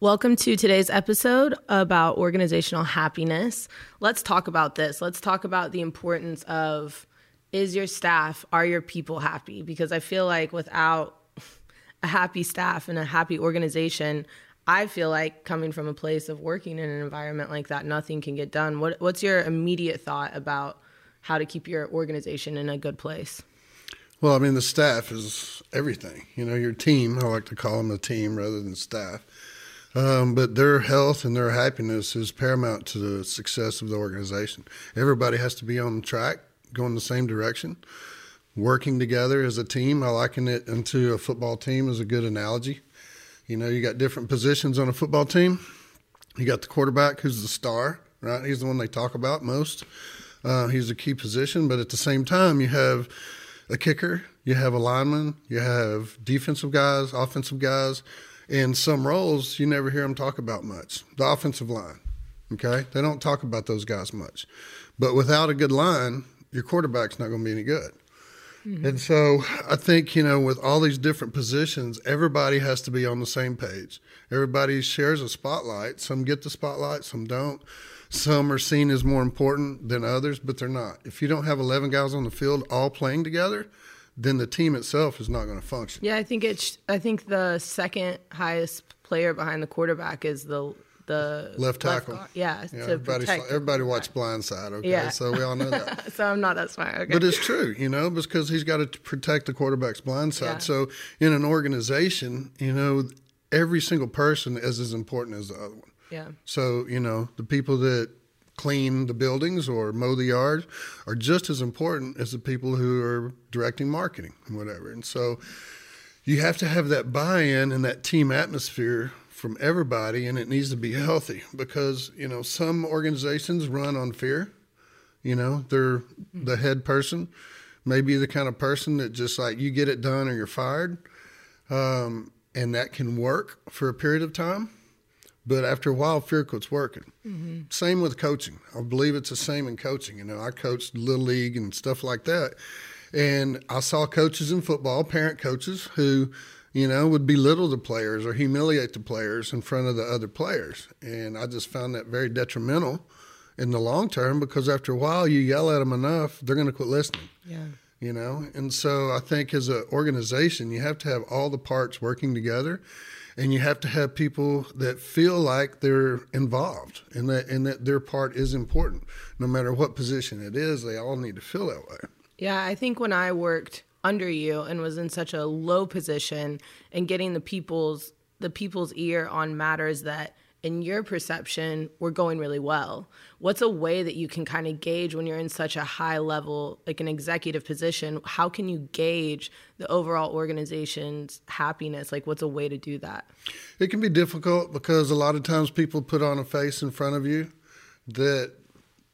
Welcome to today's episode about organizational happiness. Let's talk about this. Let's talk about the importance of is your staff, are your people happy? Because I feel like without a happy staff and a happy organization, I feel like coming from a place of working in an environment like that, nothing can get done. What, what's your immediate thought about how to keep your organization in a good place? Well, I mean, the staff is everything. You know, your team, I like to call them a team rather than staff um, but their health and their happiness is paramount to the success of the organization. Everybody has to be on track, going the same direction, working together as a team. I liken it into a football team as a good analogy. You know, you got different positions on a football team. You got the quarterback, who's the star, right? He's the one they talk about most. Uh, he's a key position, but at the same time, you have a kicker, you have a lineman, you have defensive guys, offensive guys in some roles, you never hear them talk about much. The offensive line, okay? They don't talk about those guys much. But without a good line, your quarterback's not going to be any good. Mm-hmm. And so I think, you know, with all these different positions, everybody has to be on the same page. Everybody shares a spotlight. Some get the spotlight, some don't. Some are seen as more important than others, but they're not. If you don't have 11 guys on the field all playing together, then the team itself is not going to function. Yeah, I think it's. I think the second highest player behind the quarterback is the the left tackle. Left yeah, yeah everybody, everybody watch Blind Side. Okay, yeah. so we all know that. so I'm not that smart. Okay. But it's true, you know, because he's got to protect the quarterback's blind side. Yeah. So in an organization, you know, every single person is as important as the other one. Yeah. So you know, the people that clean the buildings or mow the yard are just as important as the people who are directing marketing and whatever. And so you have to have that buy-in and that team atmosphere from everybody and it needs to be healthy because, you know, some organizations run on fear. You know, they're the head person may be the kind of person that just like you get it done or you're fired. Um, and that can work for a period of time but after a while, fear quits working. Mm-hmm. Same with coaching. I believe it's the same in coaching. You know, I coached little league and stuff like that, and I saw coaches in football, parent coaches who, you know, would belittle the players or humiliate the players in front of the other players, and I just found that very detrimental in the long term because after a while, you yell at them enough, they're going to quit listening. Yeah. You know, and so I think as an organization, you have to have all the parts working together and you have to have people that feel like they're involved and that and that their part is important. No matter what position it is they all need to feel that way. Yeah i think when i worked under you and was in such a low position and getting the people's the people's ear on matters that in your perception were going really well. What's a way that you can kind of gauge when you're in such a high level like an executive position how can you gauge the overall organization's happiness? Like what's a way to do that? It can be difficult because a lot of times people put on a face in front of you that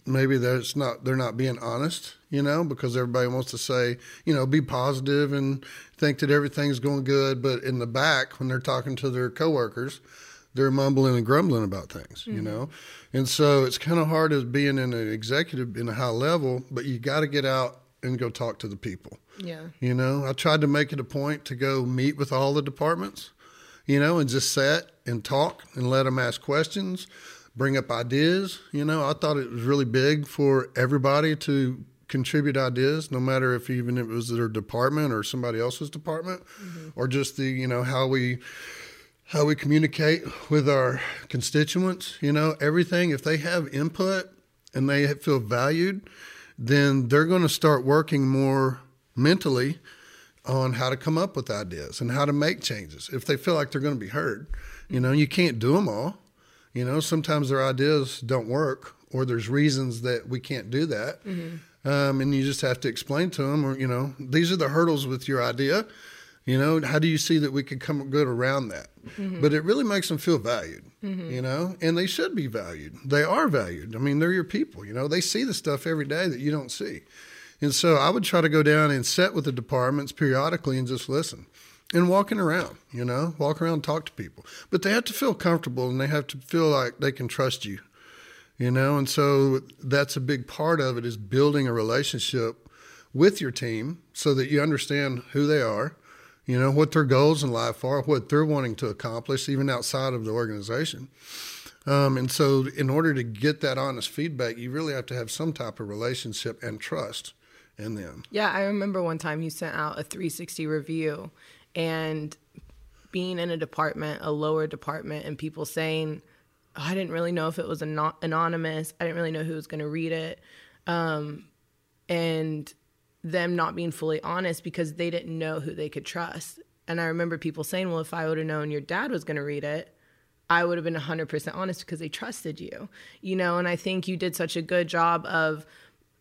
maybe there's not they're not being honest you know because everybody wants to say you know be positive and think that everything's going good. But in the back when they're talking to their coworkers they're mumbling and grumbling about things, mm-hmm. you know? And so it's kind of hard as being in an executive in a high level, but you got to get out and go talk to the people. Yeah. You know, I tried to make it a point to go meet with all the departments, you know, and just sit and talk and let them ask questions, bring up ideas. You know, I thought it was really big for everybody to contribute ideas, no matter if even if it was their department or somebody else's department, mm-hmm. or just the, you know, how we how we communicate with our constituents, you know, everything. If they have input and they feel valued, then they're going to start working more mentally on how to come up with ideas and how to make changes if they feel like they're going to be heard. You know, you can't do them all. You know, sometimes their ideas don't work or there's reasons that we can't do that. Mm-hmm. Um, and you just have to explain to them, or, you know, these are the hurdles with your idea. You know, how do you see that we could come good around that? Mm-hmm. But it really makes them feel valued, mm-hmm. you know, and they should be valued. They are valued. I mean, they're your people, you know, they see the stuff every day that you don't see. And so I would try to go down and sit with the departments periodically and just listen and walking around, you know, walk around, talk to people. But they have to feel comfortable and they have to feel like they can trust you, you know, and so that's a big part of it is building a relationship with your team so that you understand who they are you know, what their goals in life are, what they're wanting to accomplish, even outside of the organization. Um, and so, in order to get that honest feedback, you really have to have some type of relationship and trust in them. Yeah, I remember one time you sent out a 360 review and being in a department, a lower department, and people saying, oh, I didn't really know if it was an- anonymous. I didn't really know who was going to read it. Um, and them not being fully honest because they didn't know who they could trust. And I remember people saying, well, if I would have known your dad was going to read it, I would have been 100% honest because they trusted you, you know? And I think you did such a good job of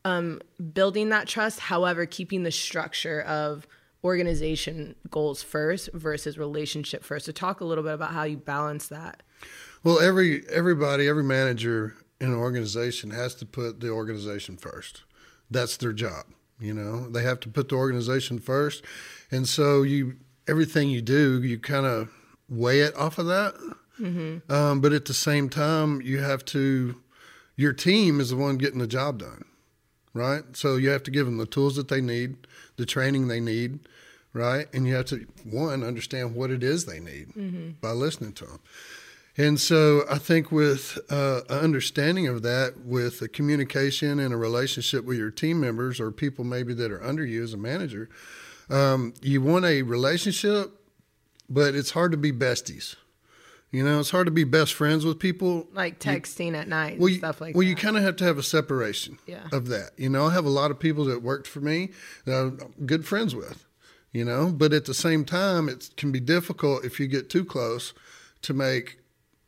um, building that trust, however, keeping the structure of organization goals first versus relationship first. So talk a little bit about how you balance that. Well, every everybody, every manager in an organization has to put the organization first. That's their job. You know, they have to put the organization first, and so you everything you do, you kind of weigh it off of that. Mm-hmm. Um, but at the same time, you have to. Your team is the one getting the job done, right? So you have to give them the tools that they need, the training they need, right? And you have to one understand what it is they need mm-hmm. by listening to them. And so I think with uh, an understanding of that, with a communication and a relationship with your team members or people maybe that are under you as a manager, um, you want a relationship, but it's hard to be besties. You know, it's hard to be best friends with people. Like texting you, at night well, stuff like well, that. you kind of have to have a separation yeah. of that. You know, I have a lot of people that worked for me that I'm good friends with, you know, but at the same time, it can be difficult if you get too close to make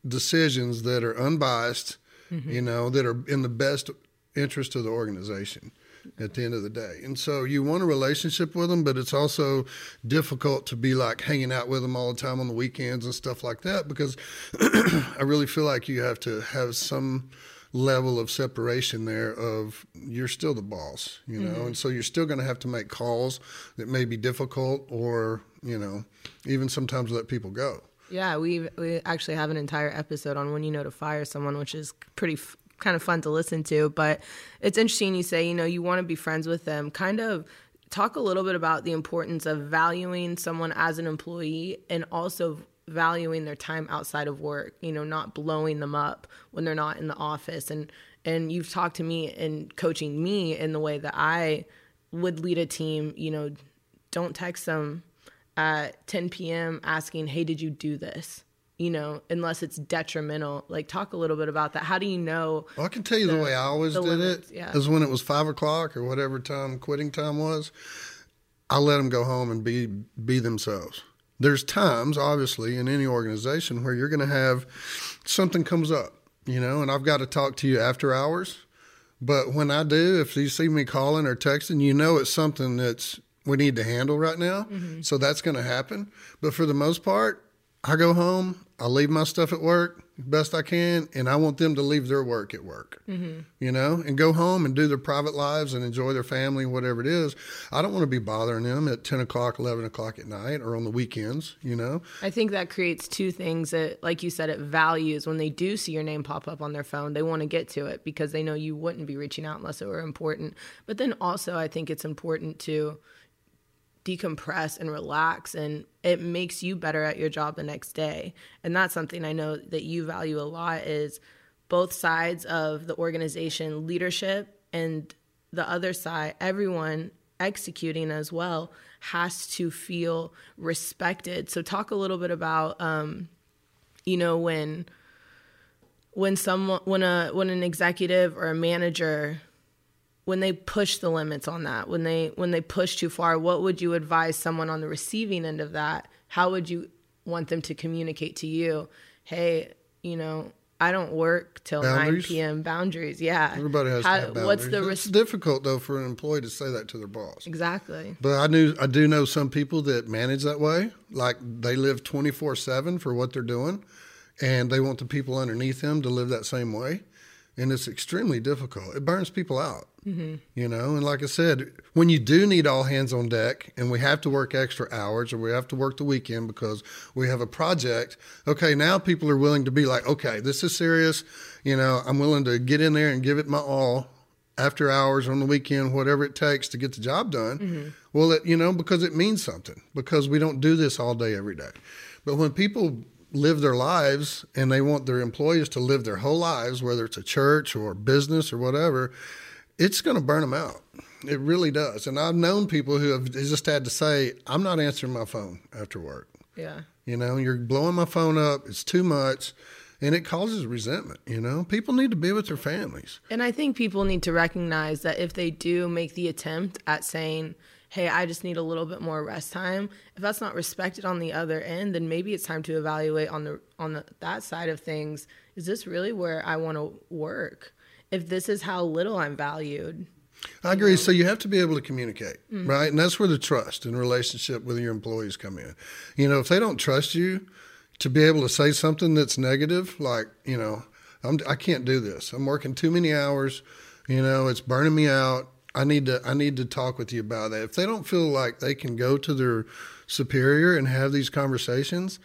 decisions that are unbiased, mm-hmm. you know, that are in the best interest of the organization at the end of the day. And so you want a relationship with them, but it's also difficult to be like hanging out with them all the time on the weekends and stuff like that because I really feel like you have to have some level of separation there of you're still the boss, you know, mm-hmm. and so you're still going to have to make calls that may be difficult or, you know, even sometimes let people go. Yeah, we we actually have an entire episode on when you know to fire someone, which is pretty f- kind of fun to listen to. But it's interesting you say, you know, you want to be friends with them. Kind of talk a little bit about the importance of valuing someone as an employee and also valuing their time outside of work, you know, not blowing them up when they're not in the office. And and you've talked to me and coaching me in the way that I would lead a team, you know, don't text them at 10 p.m. asking, "Hey, did you do this?" You know, unless it's detrimental. Like, talk a little bit about that. How do you know? Well, I can tell you the, the way I always did limits, it yeah. is when it was five o'clock or whatever time quitting time was. I let them go home and be be themselves. There's times, obviously, in any organization where you're going to have something comes up, you know, and I've got to talk to you after hours. But when I do, if you see me calling or texting, you know it's something that's we need to handle right now. Mm-hmm. So that's going to happen. But for the most part, I go home, I leave my stuff at work best I can, and I want them to leave their work at work, mm-hmm. you know, and go home and do their private lives and enjoy their family, whatever it is. I don't want to be bothering them at 10 o'clock, 11 o'clock at night or on the weekends, you know. I think that creates two things that, like you said, it values when they do see your name pop up on their phone, they want to get to it because they know you wouldn't be reaching out unless it were important. But then also, I think it's important to, decompress and relax and it makes you better at your job the next day. And that's something i know that you value a lot is both sides of the organization leadership and the other side everyone executing as well has to feel respected. So talk a little bit about um, you know when when someone when a when an executive or a manager when they push the limits on that when they when they push too far what would you advise someone on the receiving end of that how would you want them to communicate to you hey you know I don't work till boundaries? 9 p.m. Boundaries, yeah. Everybody has How, boundaries. What's the res- it's difficult though for an employee to say that to their boss. Exactly. But I knew I do know some people that manage that way. Like they live 24/7 for what they're doing and they want the people underneath them to live that same way and it's extremely difficult. It burns people out, mm-hmm. you know. And like I said, when you do need all hands on deck, and we have to work extra hours, or we have to work the weekend because we have a project. Okay, now people are willing to be like, okay, this is serious. You know, I'm willing to get in there and give it my all, after hours on the weekend, whatever it takes to get the job done. Well, it, you know, because it means something, because we don't do this all day, every day. But when people live their lives and they want their employees to live their whole lives, whether it's a church or business or whatever, it's going to burn them out. It really does. And I've known people who have just had to say, I'm not answering my phone after work. Yeah. You know, you're blowing my phone up. It's too much. And it causes resentment. You know, people need to be with their families. And I think people need to recognize that if they do make the attempt at saying, hey, I just need a little bit more rest time, if that's not respected on the other end, then maybe it's time to evaluate on the on the, that side of things, is this really where I want to work? If this is how little I'm valued. I agree. So you have to be able to communicate, mm. right? And that's where the trust and relationship with your employees come in. You know, if they don't trust you to be able to say something that's negative, like, you know, I'm, I can't do this. I'm working too many hours. You know, it's burning me out. I need to I need to talk with you about that. If they don't feel like they can go to their superior and have these conversations,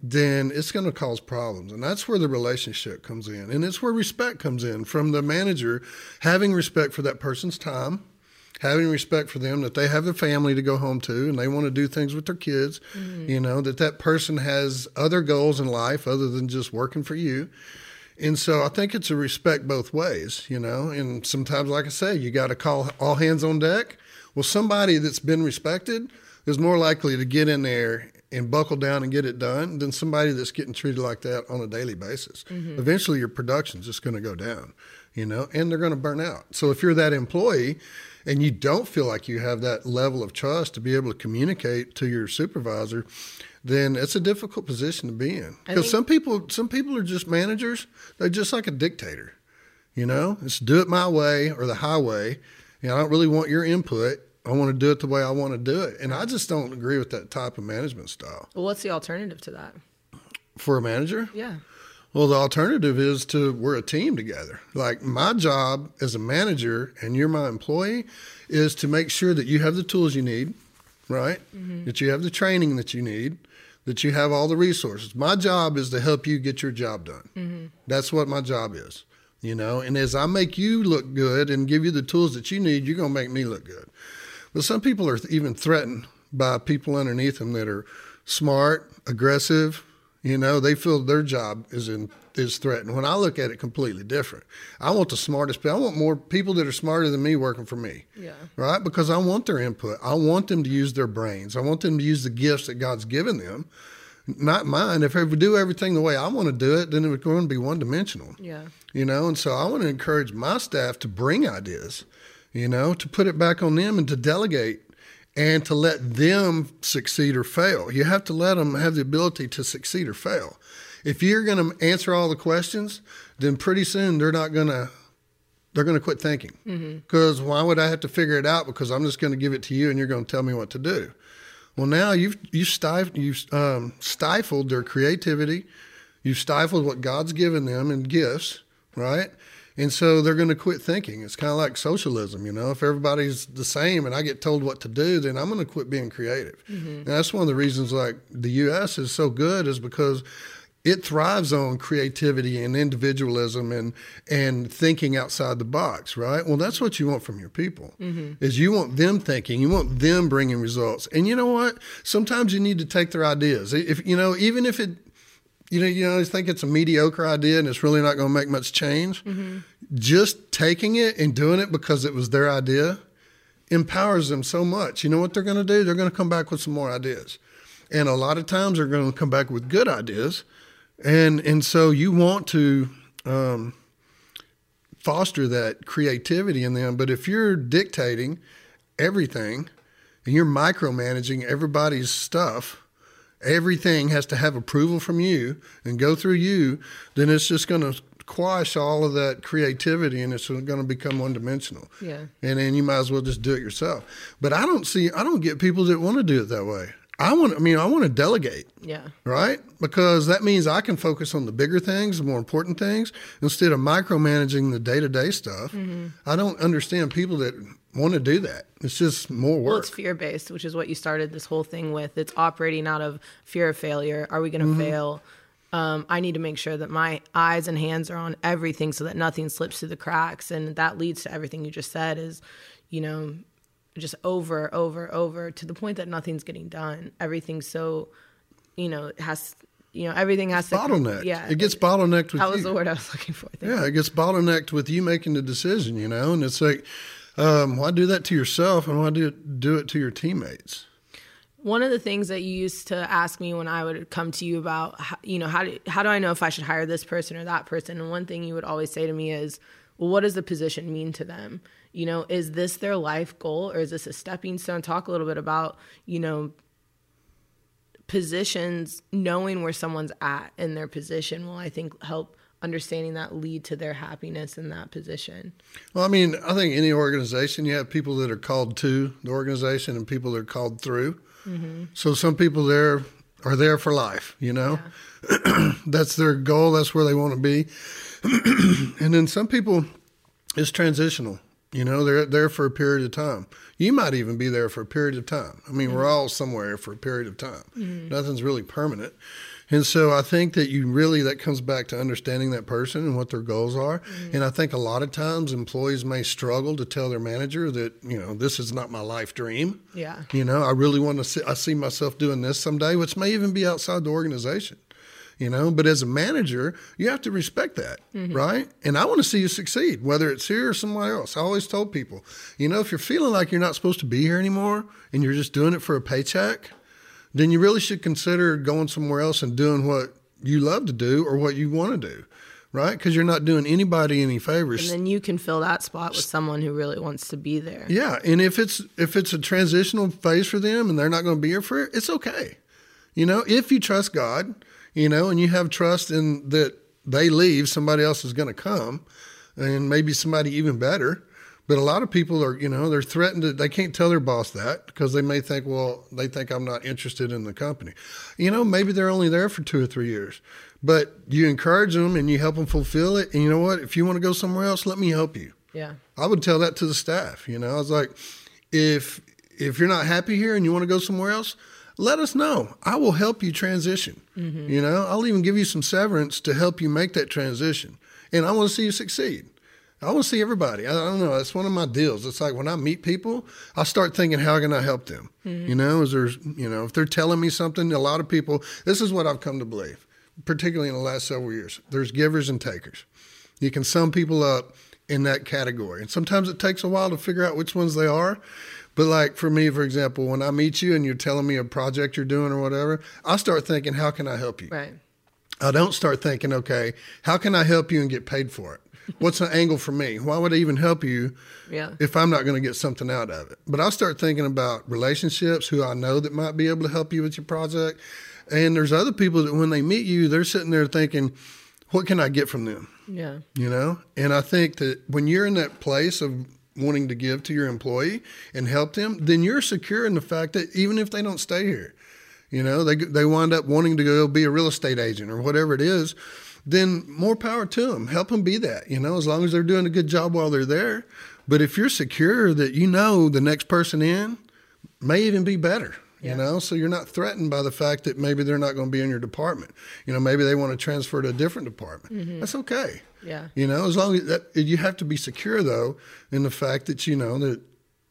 then it's going to cause problems. And that's where the relationship comes in. And it's where respect comes in from the manager having respect for that person's time, having respect for them that they have a family to go home to and they want to do things with their kids, mm-hmm. you know, that that person has other goals in life other than just working for you. And so I think it's a respect both ways, you know. And sometimes, like I say, you got to call all hands on deck. Well, somebody that's been respected is more likely to get in there and buckle down and get it done than somebody that's getting treated like that on a daily basis. Mm-hmm. Eventually, your production's just going to go down, you know, and they're going to burn out. So if you're that employee and you don't feel like you have that level of trust to be able to communicate to your supervisor, then it's a difficult position to be in. Because some people, some people are just managers. They're just like a dictator. You know, it's do it my way or the highway. You know, I don't really want your input. I want to do it the way I want to do it. And I just don't agree with that type of management style. Well, what's the alternative to that? For a manager, Yeah. well, the alternative is to we're a team together. Like my job as a manager and you're my employee is to make sure that you have the tools you need, right? Mm-hmm. That you have the training that you need, that you have all the resources. My job is to help you get your job done. Mm-hmm. That's what my job is, you know. And as I make you look good and give you the tools that you need, you're going to make me look good. But some people are even threatened by people underneath them that are smart, aggressive. You know, they feel their job is in is threatened. When I look at it completely different, I want the smartest. people. I want more people that are smarter than me working for me. Yeah. Right? Because I want their input. I want them to use their brains. I want them to use the gifts that God's given them, not mine. If they do everything the way I want to do it, then it's going to be one dimensional Yeah. you know and so i want to encourage my staff to bring ideas you know to put it back on them and to delegate and to let them succeed or fail. You have to let them have the ability to succeed or fail. If you're going to answer all the questions then pretty soon they're not going to they're going to quit thinking. Because why would i have to figure it out? Because i'm just going to give it to you and you're going to tell me what to do. Well now you've you stif- you've um, stifled their creativity. You've stifled what God's given them in gifts, right? And so they're going to quit thinking. It's kind of like socialism, you know. If everybody's the same and I get told what to do, then I'm going to quit being creative. Mm-hmm. And that's one of the reasons, like the U.S. is so good, is because it thrives on creativity and individualism and and thinking outside the box, right? Well, that's what you want from your people. Mm-hmm. Is you want them thinking, you want them bringing results. And you know what? Sometimes you need to take their ideas. If you know, even if it you know, you know, think it's a mediocre idea and it's really not going to make much change. Just taking it and doing it because it was their idea empowers them so much. You know what they're going to do? They're going to come back with some more ideas, and a lot of times they're going to come back with good ideas, and and so you want to um, foster that creativity in them. But if you're dictating everything and you're micromanaging everybody's stuff everything has to have approval from you and go through you, then it's just going to quash all of that creativity and it's going to become one dimensional. Yeah. And then you might as well just do it yourself. But I don't see, I don't get people that want to do it that way. I want, I mean, I want to delegate Yeah. right? Because that means I can focus on the bigger things, the more important things, instead of micromanaging the day to day stuff. I don't understand people that want to do that. It's just more work. Well, it's fear based, which is what you started this whole thing with. It's operating out of fear of failure. Are we going to Mm-hmm. fail? um, I need to make sure that my eyes and hands are on everything so that nothing slips through the cracks. And that leads to everything you just said is, you know, just over, over, over to the point that nothing's getting done. Everything's so, you know, it has, you know, everything has to bottleneck. Yeah, it gets bottlenecked with that you. was the word I was looking for. Yeah, it gets bottlenecked with you making the decision, you know, and it's like, um, why do that to yourself and why do do it to your teammates? One of the things that you used to ask me when I would come to you about, you know, how do, how do I know if I should hire this person or that person? And one thing you would always say to me is, well, what does the position mean to them? You know, is this their life goal or is this a stepping stone? Talk a little bit about, you know, positions, knowing where someone's at in their position will, I think, help understanding that lead to their happiness in that position. Well, I mean, I think any organization, you have people that are called to the organization and people that are called through. Mm-hmm. So some people there are there for life, you know? that's their goal, that's where they want to be. and then some people, it's transitional. You know, they're there for a period of time. You might even be there for a period of time. I mean, we're all somewhere for a period of time. Mm-hmm. Nothing's really permanent. And so I think that you really, that comes back to understanding that person and what their goals are. Mm-hmm. And I think a lot of times employees may struggle to tell their manager that, you know, this is not my life dream. Yeah. You know, I really want to see, I see myself doing this someday, which may even be outside the organization. You know, but as a manager, you have to respect that, mm-hmm. right? And I want to see you succeed, whether it's here or somewhere else. I always told people, you know, if you're feeling like you're not supposed to be here anymore and you're just doing it for a paycheck, then you really should consider going somewhere else and doing what you love to do or what you want to do, right? Because you're not doing anybody any favors. And then you can fill that spot with someone who really wants to be there. Yeah, and if it's if it's a transitional phase for them and they're not going to be here for it, it's okay. You know, if you trust God, you know, and you have trust in that they leave, somebody else is going to come, and maybe somebody even better. But a lot of people are, you know, they're threatened to, they can't tell their boss that because they may think, well, they think I'm not interested in the company. You know, maybe they're only there for two or three years, but you encourage them and you help them fulfill it. And you know what? If you want to go somewhere else, let me help you. Yeah. I would tell that to the staff. You know, I was like, if if you're not happy here and you want to go somewhere else, let us know. I will help you transition. Mm-hmm. You know, I'll even give you some severance to help you make that transition. And I want to see you succeed. I want to see everybody. I, don't know. That's one of my deals. It's like when I meet people, I start thinking, how can I help them? Mm-hmm. You know, is there, you know, if they're telling me something, a lot of people, this is what I've come to believe, particularly in the last several years. There's givers and takers. You can sum people up in that category. And sometimes it takes a while to figure out which ones they are. But like for me, for example, when I meet you and you're telling me a project you're doing or whatever, I start thinking, how can I help you? Right. I don't start thinking, okay, how can I help you and get paid for it? What's an angle for me? Why would I even help you Yeah. if I'm not going to get something out of it? But I'll start thinking about relationships, who I know that might be able to help you with your project. And there's other people that when they meet you, they're sitting there thinking, what can I get from them? Yeah. you know and i think that when you're in that place of wanting to give to your employee and help them then you're secure in the fact that even if they don't stay here you know they they wind up wanting to go be a real estate agent or whatever it is then more power to them. Help them be that you know as long as they're doing a good job while they're there. But if you're secure that you know the next person in may even be better Yeah. you know so you're not threatened by the fact that maybe they're not going to be in your department you know maybe they want to transfer to a different department mm-hmm. that's okay Yeah. you know, as long as that you have to be secure though in the fact that you know that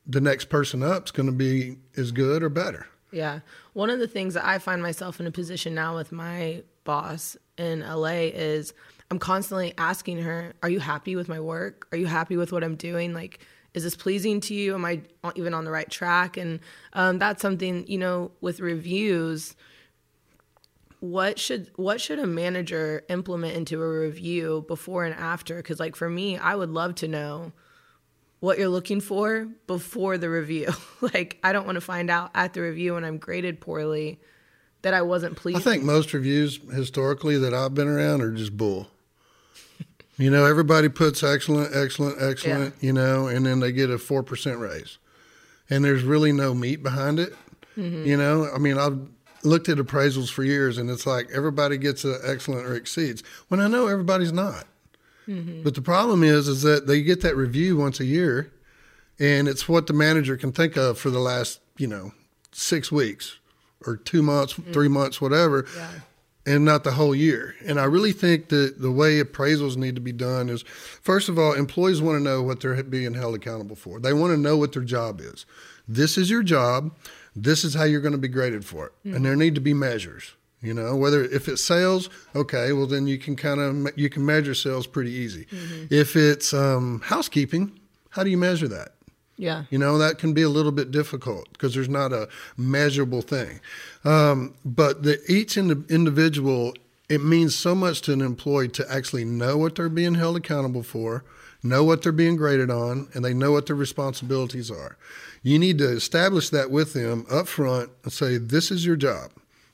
the next person up is going to be as good or better. Yeah. One of the things that I find myself in a position now with my boss in LA is I'm constantly asking her, Are you happy with my work? Are you happy with what I'm doing? Like, is this pleasing to you? Am I even on the right track? And um, that's something, you know, with reviews, what should what should a manager implement into a review before and after because like for me i would love to know what you're looking for before the review like i don't want to find out at the review when i'm graded poorly that i wasn't pleased. I think most reviews historically that I've been around are just bull. You know, everybody puts excellent, excellent, excellent, you know, and then they get a 4% raise. And there's really no meat behind it. Mm-hmm. You know, I mean, I've looked at appraisals for years and it's like everybody gets an excellent or exceeds when I know everybody's not. Mm-hmm. But the problem is, is that they get that review once a year and it's what the manager can think of for the last, you know, six weeks or two months, mm-hmm. three months, whatever. Yeah. And not the whole year. And I really think that the way appraisals need to be done is, first of all, employees want to know what they're being held accountable for. They want to know what their job is. This is your job. This is how you're going to be graded for it. Mm-hmm. And there need to be measures. You know, whether if it's sales, okay, well then you can kind of you can measure sales pretty easy. Mm-hmm. If it's um, housekeeping, how do you measure that? Yeah. You know, that can be a little bit difficult because there's not a measurable thing. Um, but the, each ind- individual, it means so much to an employee to actually know what they're being held accountable for, know what they're being graded on, and they know what their responsibilities are. You need to establish that with them up front and say, this is your job.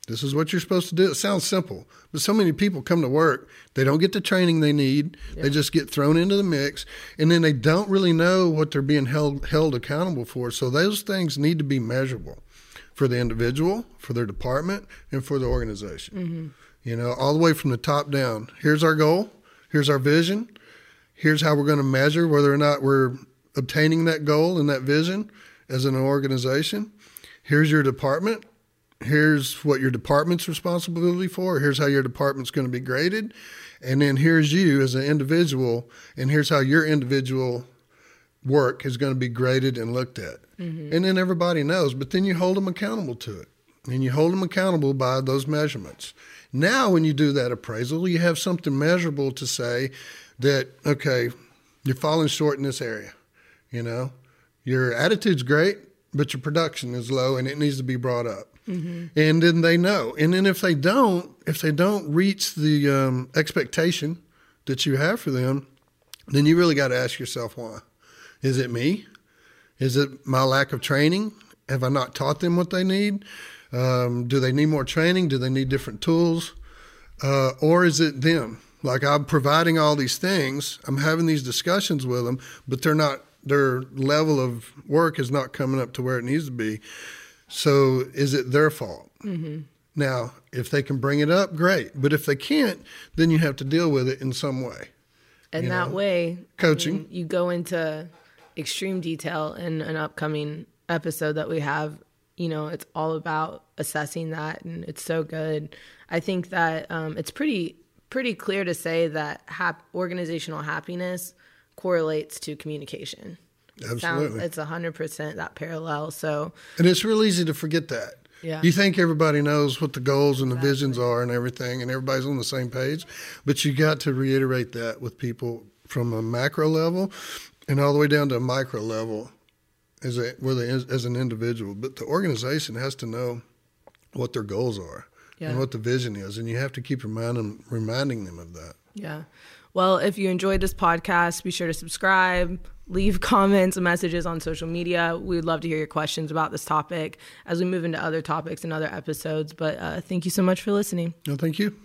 This is what you're supposed to do. It sounds simple, but so many people come to work, they don't get the training they need. Yeah. They just get thrown into the mix, and then they don't really know what they're being held held accountable for. So those things need to be measurable for the individual, for their department, and for the organization. Mm-hmm. You know, all the way from the top down. Here's our goal. Here's our vision. Here's how we're going to measure whether or not we're obtaining that goal and that vision as an organization. Here's your department here's what your department's responsibility for. Here's how your department's going to be graded. And then here's you as an individual, and here's how your individual work is going to be graded and looked at. Mm-hmm. And then everybody knows, but then you hold them accountable to it. And you hold them accountable by those measurements. Now, when you do that appraisal, you have something measurable to say that, okay, you're falling short in this area. You know, your attitude's great, but your production is low and it needs to be brought up. Mm-hmm. And then they know. And then if they don't, if they don't reach the um, expectation that you have for them, then you really got to ask yourself why. Is it me? Is it my lack of training? Have I not taught them what they need? Um, do they need more training? Do they need different tools? Uh, or is it them? Like I'm providing all these things, I'm having these discussions with them, but they're not. Their level of work is not coming up to where it needs to be. So is it their fault? Mm-hmm. Now, if they can bring it up, great. But if they can't, then you have to deal with it in some way. And that know? way, coaching, I mean, you go into extreme detail in an upcoming episode that we have. You know, it's all about assessing that, and it's so good. I think that um, it's pretty pretty clear to say that hap- organizational happiness correlates to communication. Absolutely. Sounds, it's 100% that parallel. So, and it's real easy to forget that. Yeah. You think everybody knows what the goals and the exactly. visions are and everything, and everybody's on the same page, but you got to reiterate that with people from a macro level and all the way down to a micro level as a whether as an individual. But the organization has to know what their goals are yeah. and what the vision is, and you have to keep reminding reminding them of that. Yeah. Well, if you enjoyed this podcast, be sure to subscribe, leave comments and messages on social media. We would love to hear your questions about this topic as we move into other topics and other episodes. But uh, thank you so much for listening. No, thank you.